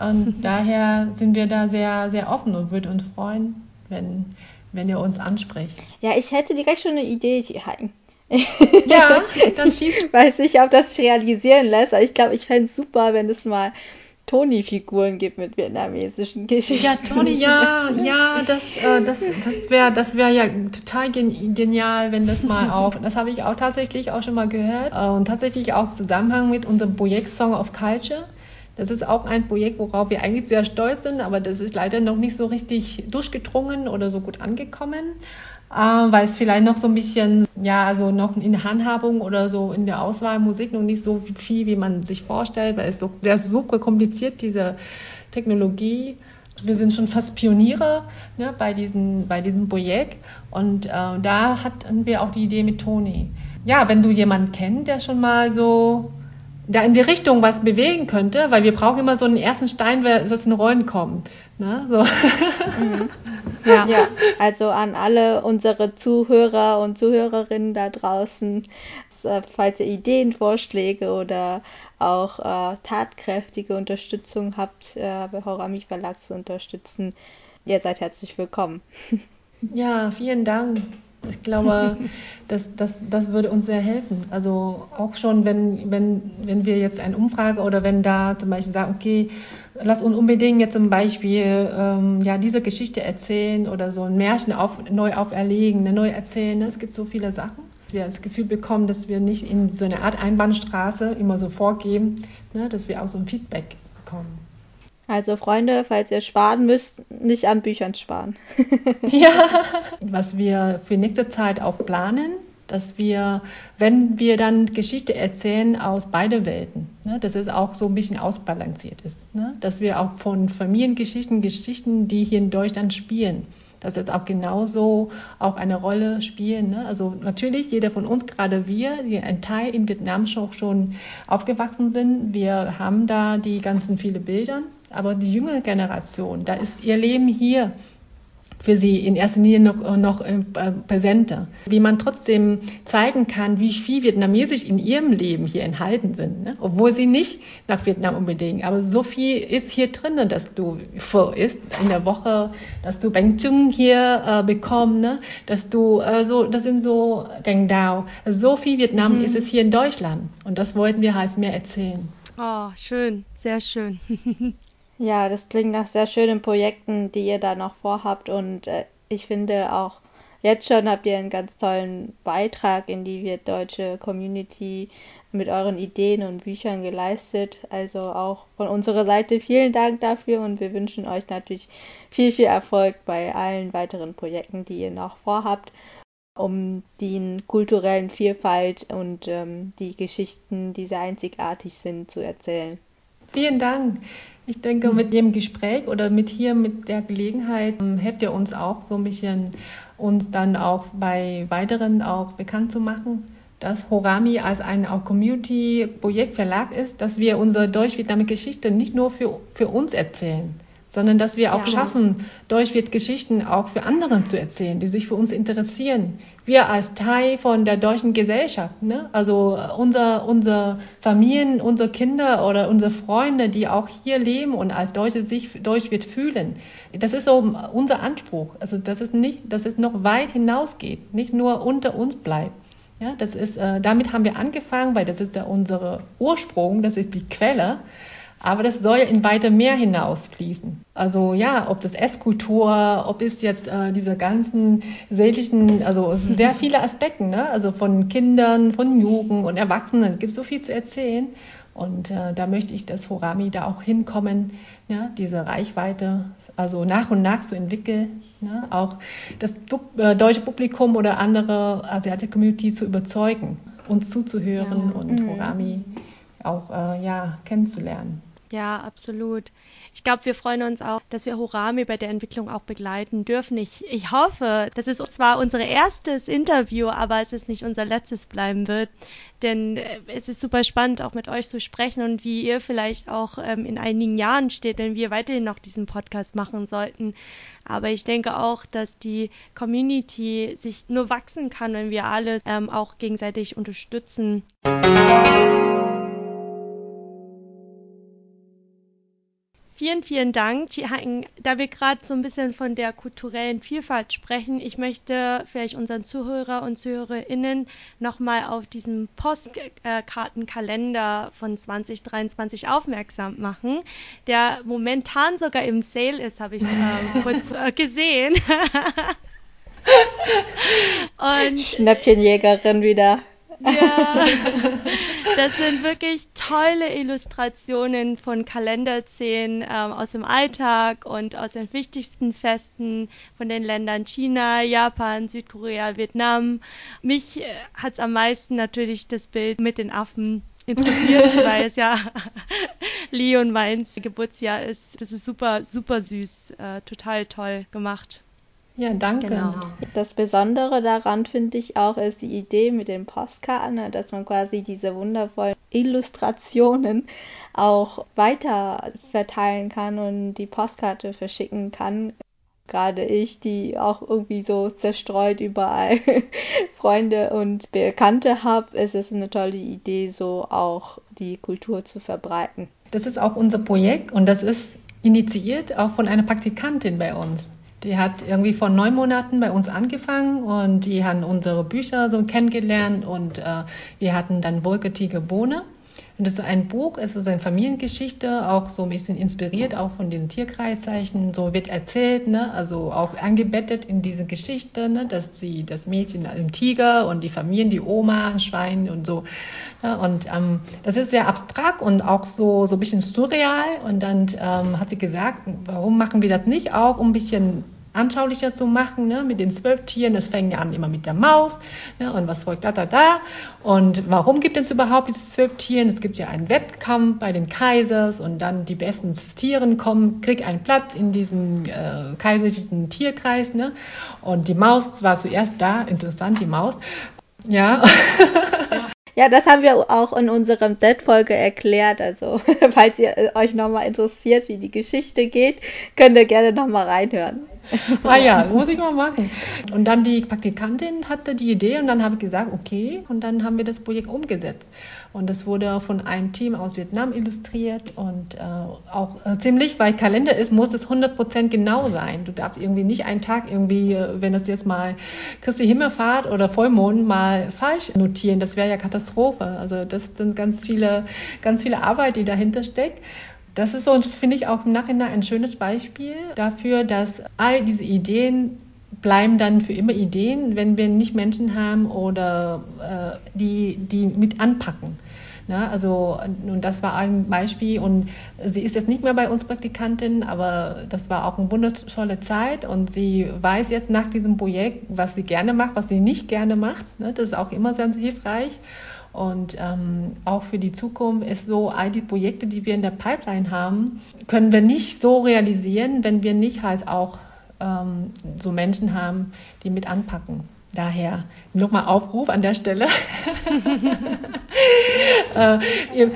Und [LAUGHS] daher sind wir da sehr, sehr offen und würden uns freuen, wenn, wenn ihr uns anspricht. Ja, ich hätte direkt schon eine Idee, Hein. [LAUGHS] Ja, dann schießt. Weiß nicht, ob das realisieren lässt, aber ich glaube, ich fände es super, wenn es mal Toni-Figuren gibt mit vietnamesischen Geschichten. Ja, Toni, ja, [LAUGHS] ja, das, äh, das, das wäre das wär ja total genial, wenn das mal auch, das habe ich auch tatsächlich auch schon mal gehört äh, und tatsächlich auch im Zusammenhang mit unserem Projekt Song of Culture. Das ist auch ein Projekt, worauf wir eigentlich sehr stolz sind, aber das ist leider noch nicht so richtig durchgedrungen oder so gut angekommen weil es vielleicht noch so ein bisschen, ja, also noch in der Handhabung oder so in der Auswahl Musik noch nicht so viel, wie man sich vorstellt, weil es doch sehr super kompliziert, diese Technologie. Wir sind schon fast Pioniere ne, bei, diesen, bei diesem Projekt und äh, da hatten wir auch die Idee mit Toni. Ja, wenn du jemanden kennst, der schon mal so da in die Richtung was bewegen könnte, weil wir brauchen immer so einen ersten Stein, das in Rollen kommt. Ne? So. Mhm. [LAUGHS] Ja. ja, also an alle unsere Zuhörer und Zuhörerinnen da draußen, äh, falls ihr Ideen, Vorschläge oder auch äh, tatkräftige Unterstützung habt, äh, bei Horami Verlag zu unterstützen, ihr seid herzlich willkommen. [LAUGHS] Ja, vielen Dank. Ich glaube, [LAUGHS] das, das, das würde uns sehr helfen. Also auch schon, wenn, wenn, wenn wir jetzt eine Umfrage oder wenn da zum Beispiel sagen, okay, lass uns unbedingt jetzt zum Beispiel ähm, ja, diese Geschichte erzählen oder so ein Märchen auf, neu auferlegen, neu erzählen. Es gibt so viele Sachen. Wir das Gefühl bekommen, dass wir nicht in so eine Art Einbahnstraße immer so vorgeben, ne, dass wir auch so ein Feedback bekommen. Also Freunde, falls ihr sparen müsst, nicht an Büchern sparen. [LAUGHS] ja, was wir für nächste Zeit auch planen, dass wir, wenn wir dann Geschichte erzählen aus beide Welten, ne, dass es auch so ein bisschen ausbalanciert ist, ne, dass wir auch von Familiengeschichten, Geschichten, die hier in Deutschland spielen, dass es auch genauso auch eine Rolle spielen. Ne? Also natürlich, jeder von uns, gerade wir, die ein Teil in Vietnam schon, schon aufgewachsen sind, wir haben da die ganzen viele Bilder aber die jüngere Generation, da ist ihr Leben hier für sie in erster Linie noch, noch äh, präsenter. Wie man trotzdem zeigen kann, wie viel Vietnamesisch in ihrem Leben hier enthalten sind, ne? obwohl sie nicht nach Vietnam unbedingt. Aber so viel ist hier drin, dass du vor ist in der Woche, dass du Bánh Chung hier äh, bekommst, ne? dass du äh, so, das sind so Deng Dao. So viel Vietnam mhm. ist es hier in Deutschland und das wollten wir halt mehr erzählen. Oh, schön, sehr schön. [LAUGHS] Ja, das klingt nach sehr schönen Projekten, die ihr da noch vorhabt und äh, ich finde auch jetzt schon habt ihr einen ganz tollen Beitrag in die deutsche Community mit euren Ideen und Büchern geleistet. Also auch von unserer Seite vielen Dank dafür und wir wünschen euch natürlich viel, viel Erfolg bei allen weiteren Projekten, die ihr noch vorhabt, um die kulturellen Vielfalt und ähm, die Geschichten, die sehr einzigartig sind, zu erzählen. Vielen Dank. Ich denke, mit dem Gespräch oder mit hier, mit der Gelegenheit, ähm, helft ihr uns auch so ein bisschen, uns dann auch bei weiteren auch bekannt zu machen, dass Horami als ein Community-Projektverlag ist, dass wir unsere Deutsch-Vietnamese-Geschichte nicht nur für, für uns erzählen, sondern dass wir auch ja. schaffen, wird Geschichten auch für andere zu erzählen, die sich für uns interessieren. Wir als Teil von der deutschen Gesellschaft, ne? also unser, unsere Familien, unsere Kinder oder unsere Freunde, die auch hier leben und als Deutsche sich wird fühlen. Das ist so unser Anspruch. Also das ist nicht, dass es noch weit hinausgeht, nicht nur unter uns bleibt. Ja, das ist, äh, damit haben wir angefangen, weil das ist ja unser Ursprung, das ist die Quelle. Aber das soll in weiter Meer hinausfließen. Also ja, ob das Esskultur, ob es jetzt äh, diese ganzen seelischen, also es sind sehr [LAUGHS] viele Aspekte, ne? also von Kindern, von Jugend und Erwachsenen. Es gibt so viel zu erzählen. Und äh, da möchte ich, dass Horami da auch hinkommen, ja, diese Reichweite also nach und nach zu entwickeln, ne? auch das äh, deutsche Publikum oder andere asiatische Community zu überzeugen, uns zuzuhören ja. und mhm. Horami auch äh, ja, kennenzulernen. Ja, absolut. Ich glaube, wir freuen uns auch, dass wir Horami bei der Entwicklung auch begleiten dürfen. Ich, ich hoffe, dass es zwar unser erstes Interview, aber es ist nicht unser letztes bleiben wird. Denn äh, es ist super spannend, auch mit euch zu sprechen und wie ihr vielleicht auch ähm, in einigen Jahren steht, wenn wir weiterhin noch diesen Podcast machen sollten. Aber ich denke auch, dass die Community sich nur wachsen kann, wenn wir alle ähm, auch gegenseitig unterstützen. Vielen, vielen Dank. Da wir gerade so ein bisschen von der kulturellen Vielfalt sprechen, ich möchte vielleicht unseren Zuhörer und Zuhörerinnen nochmal auf diesen Postkartenkalender von 2023 aufmerksam machen, der momentan sogar im Sale ist, habe ich äh, [LAUGHS] kurz äh, gesehen. [LAUGHS] und Schnäppchenjägerin wieder. Ja, [LAUGHS] das sind wirklich tolle Illustrationen von Kalenderszenen ähm, aus dem Alltag und aus den wichtigsten Festen von den Ländern China, Japan, Südkorea, Vietnam. Mich äh, hat es am meisten natürlich das Bild mit den Affen interessiert, [LAUGHS] weil es ja [LAUGHS] Leon meins Geburtsjahr ist. Das ist super, super süß, äh, total toll gemacht. Ja, danke. Genau. Das Besondere daran finde ich auch ist die Idee mit den Postkarten, ne, dass man quasi diese wundervollen Illustrationen auch weiter verteilen kann und die Postkarte verschicken kann. Gerade ich, die auch irgendwie so zerstreut überall [LAUGHS] Freunde und Bekannte habe, ist es eine tolle Idee, so auch die Kultur zu verbreiten. Das ist auch unser Projekt und das ist initiiert auch von einer Praktikantin bei uns. Die hat irgendwie vor neun Monaten bei uns angefangen und die haben unsere Bücher so kennengelernt und äh, wir hatten dann Wolketige Bohne. Und das ist ein Buch, es ist eine Familiengeschichte, auch so ein bisschen inspiriert, auch von den Tierkreiszeichen. So wird erzählt, ne? also auch eingebettet in diese Geschichte, ne? dass sie das Mädchen im Tiger und die Familien, die Oma, ein Schwein und so. Ja, und ähm, das ist sehr abstrakt und auch so, so ein bisschen surreal. Und dann ähm, hat sie gesagt, warum machen wir das nicht auch, um ein bisschen anschaulicher zu machen, ne, mit den zwölf Tieren. Es fängt ja an immer mit der Maus ne, und was folgt da, da, da. Und warum gibt es überhaupt diese zwölf Tiere? Es gibt ja einen Wettkampf bei den Kaisers und dann die besten Tiere kommen, kriegen einen Platz in diesem äh, kaiserlichen Tierkreis. Ne? Und die Maus war zuerst da, interessant, die Maus. Ja. Ja, das haben wir auch in unserem Dead-Folge erklärt. Also, [LAUGHS] falls ihr äh, euch nochmal interessiert, wie die Geschichte geht, könnt ihr gerne nochmal reinhören. Ah ja, muss ich mal machen. Und dann die Praktikantin hatte die Idee und dann habe ich gesagt, okay, und dann haben wir das Projekt umgesetzt. Und das wurde von einem Team aus Vietnam illustriert und äh, auch äh, ziemlich, weil Kalender ist, muss es 100% genau sein. Du darfst irgendwie nicht einen Tag irgendwie, äh, wenn das jetzt mal Christi Himmelfahrt oder Vollmond mal falsch notieren, das wäre ja Katastrophe. Also das sind ganz viele, ganz viele Arbeit, die dahinter steckt. Das ist so, finde ich, auch im Nachhinein ein schönes Beispiel dafür, dass all diese Ideen bleiben dann für immer Ideen, wenn wir nicht Menschen haben oder äh, die, die mit anpacken. Ja, also, und das war ein Beispiel und sie ist jetzt nicht mehr bei uns Praktikantin, aber das war auch eine wundervolle Zeit und sie weiß jetzt nach diesem Projekt, was sie gerne macht, was sie nicht gerne macht. Ne? Das ist auch immer sehr hilfreich. Und ähm, auch für die Zukunft ist so, all die Projekte, die wir in der Pipeline haben, können wir nicht so realisieren, wenn wir nicht halt auch ähm, so Menschen haben, die mit anpacken. Daher nochmal Aufruf an der Stelle. [LAUGHS] äh, ihr,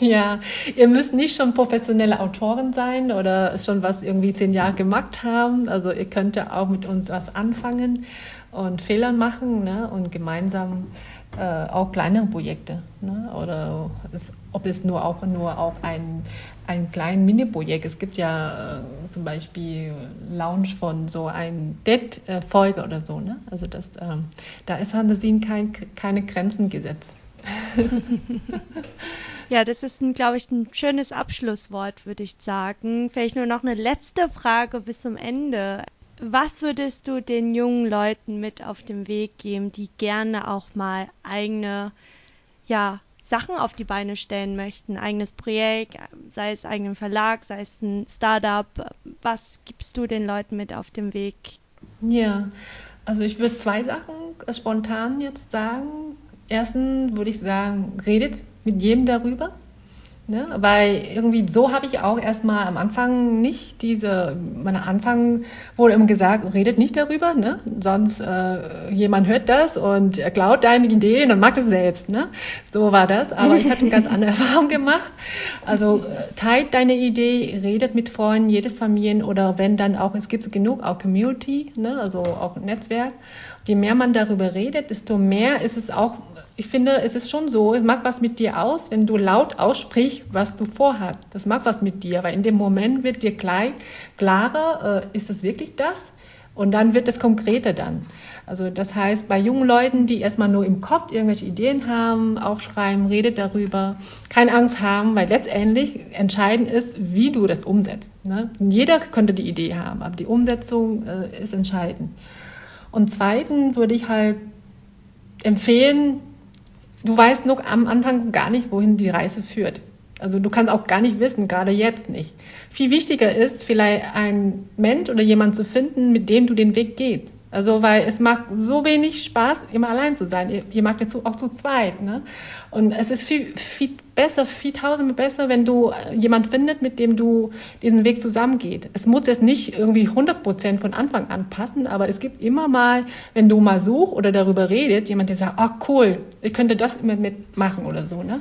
ja, ihr müsst nicht schon professionelle Autoren sein oder schon was irgendwie zehn Jahre gemacht haben. Also ihr könnt ja auch mit uns was anfangen und Fehler machen ne? und gemeinsam äh, auch kleinere Projekte. Ne? Oder es, ob es nur auch nur auch ein, ein kleines Mini-Projekt. Es gibt ja äh, zum Beispiel Launch von so ein Dead-Folge oder so. Ne? Also das, ähm, da ist Fantasien kein, keine Grenzen gesetzt. [LAUGHS] Ja, das ist, glaube ich, ein schönes Abschlusswort, würde ich sagen. Vielleicht nur noch eine letzte Frage bis zum Ende. Was würdest du den jungen Leuten mit auf den Weg geben, die gerne auch mal eigene, ja, Sachen auf die Beine stellen möchten, eigenes Projekt, sei es eigenen Verlag, sei es ein Startup. Was gibst du den Leuten mit auf dem Weg? Ja, also ich würde zwei Sachen spontan jetzt sagen. Erstens würde ich sagen, redet mit jedem darüber. Ne? Weil irgendwie so habe ich auch erstmal am Anfang nicht diese, am Anfang wurde immer gesagt, redet nicht darüber, ne? sonst äh, jemand hört das und klaut deine Ideen und mag es selbst. Ne? So war das, aber ich hatte eine ganz andere [LAUGHS] Erfahrung gemacht. Also äh, teilt deine Idee, redet mit Freunden, jede Familie oder wenn dann auch, es gibt genug, auch Community, ne? also auch Netzwerk. Je mehr man darüber redet, desto mehr ist es auch ich finde, es ist schon so, es macht was mit dir aus, wenn du laut aussprichst, was du vorhast. Das macht was mit dir, weil in dem Moment wird dir gleich klarer, äh, ist es wirklich das? Und dann wird es konkreter dann. Also das heißt, bei jungen Leuten, die erstmal nur im Kopf irgendwelche Ideen haben, aufschreiben, redet darüber, keine Angst haben, weil letztendlich entscheidend ist, wie du das umsetzt. Ne? Jeder könnte die Idee haben, aber die Umsetzung äh, ist entscheidend. Und zweitens würde ich halt empfehlen, du weißt noch am Anfang gar nicht, wohin die Reise führt. Also du kannst auch gar nicht wissen, gerade jetzt nicht. Viel wichtiger ist, vielleicht ein Mensch oder jemand zu finden, mit dem du den Weg gehst. Also, weil es macht so wenig Spaß, immer allein zu sein. Ihr, ihr macht jetzt auch zu zweit, ne? Und es ist viel, viel besser, viel tausendmal besser, wenn du äh, jemand findet, mit dem du diesen Weg zusammengeht. Es muss jetzt nicht irgendwie 100 Prozent von Anfang an passen, aber es gibt immer mal, wenn du mal suchst oder darüber redet, jemand, der sagt, oh cool, ich könnte das mit, mitmachen oder so, ne?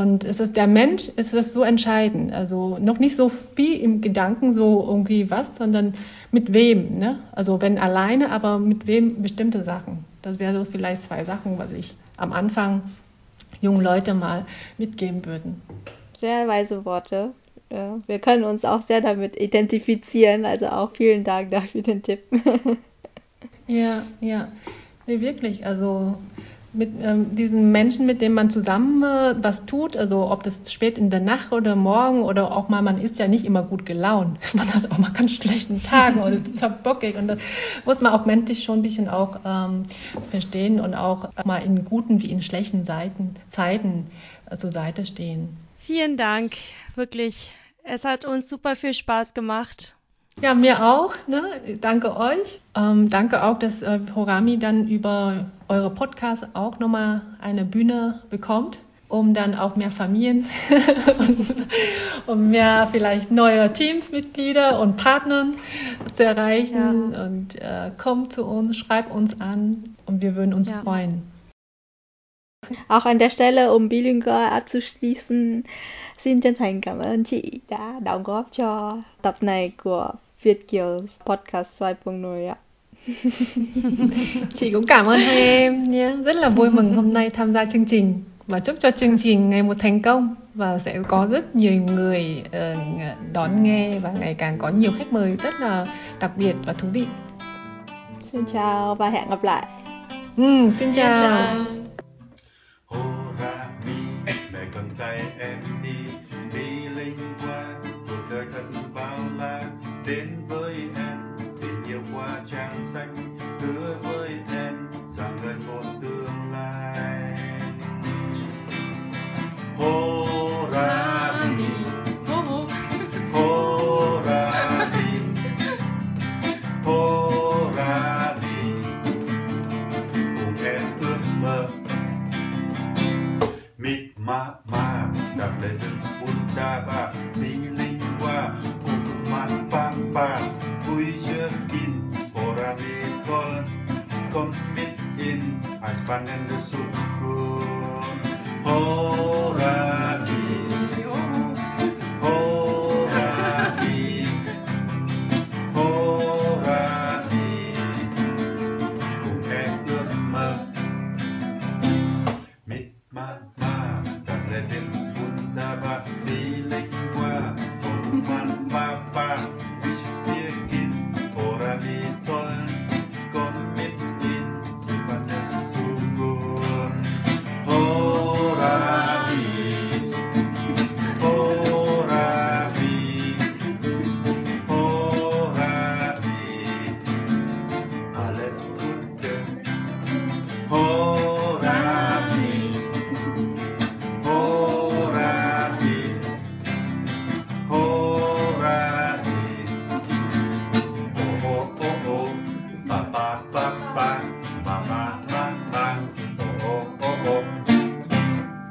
Und es ist der Mensch, ist das so entscheidend. Also noch nicht so viel im Gedanken, so irgendwie was, sondern mit wem. Ne? Also wenn alleine, aber mit wem bestimmte Sachen. Das wäre so vielleicht zwei Sachen, was ich am Anfang jungen Leute mal mitgeben würde. Sehr weise Worte. Wir können uns auch sehr damit identifizieren. Also auch vielen Dank dafür den Tipp. [LAUGHS] ja, ja. Nee, wirklich. Also mit ähm, diesen Menschen, mit denen man zusammen äh, was tut, also ob das spät in der Nacht oder morgen oder auch mal, man ist ja nicht immer gut gelaunt. [LAUGHS] Man hat auch mal ganz schlechten Tagen und ist bockig und da muss man auch menschlich schon ein bisschen auch ähm, verstehen und auch mal in guten wie in schlechten Seiten, Zeiten äh, zur Seite stehen. Vielen Dank, wirklich. Es hat uns super viel Spaß gemacht ja, mir auch. Ne? Danke euch. Ähm, danke auch, dass äh, Horami dann über eure Podcasts auch nochmal eine Bühne bekommt, um dann auch mehr Familien [LAUGHS] und um mehr vielleicht neue Teamsmitglieder und Partnern zu erreichen. Ja. Und äh, kommt zu uns, schreibt uns an und wir würden uns ja. freuen. Auch an der Stelle, um bilingual abzuschließen, xin chân thành cảm ơn chị đã đóng góp cho tập này của Việt Kiều Podcast 2.0 ạ. [LAUGHS] Chị cũng cảm ơn hai em nhé. Rất là vui mừng hôm nay tham gia chương trình và chúc cho chương trình ngày một thành công và sẽ có rất nhiều người uh, đón nghe và ngày càng có nhiều khách mời rất là đặc biệt và thú vị. Xin chào và hẹn gặp lại. Ừ, xin chào. đến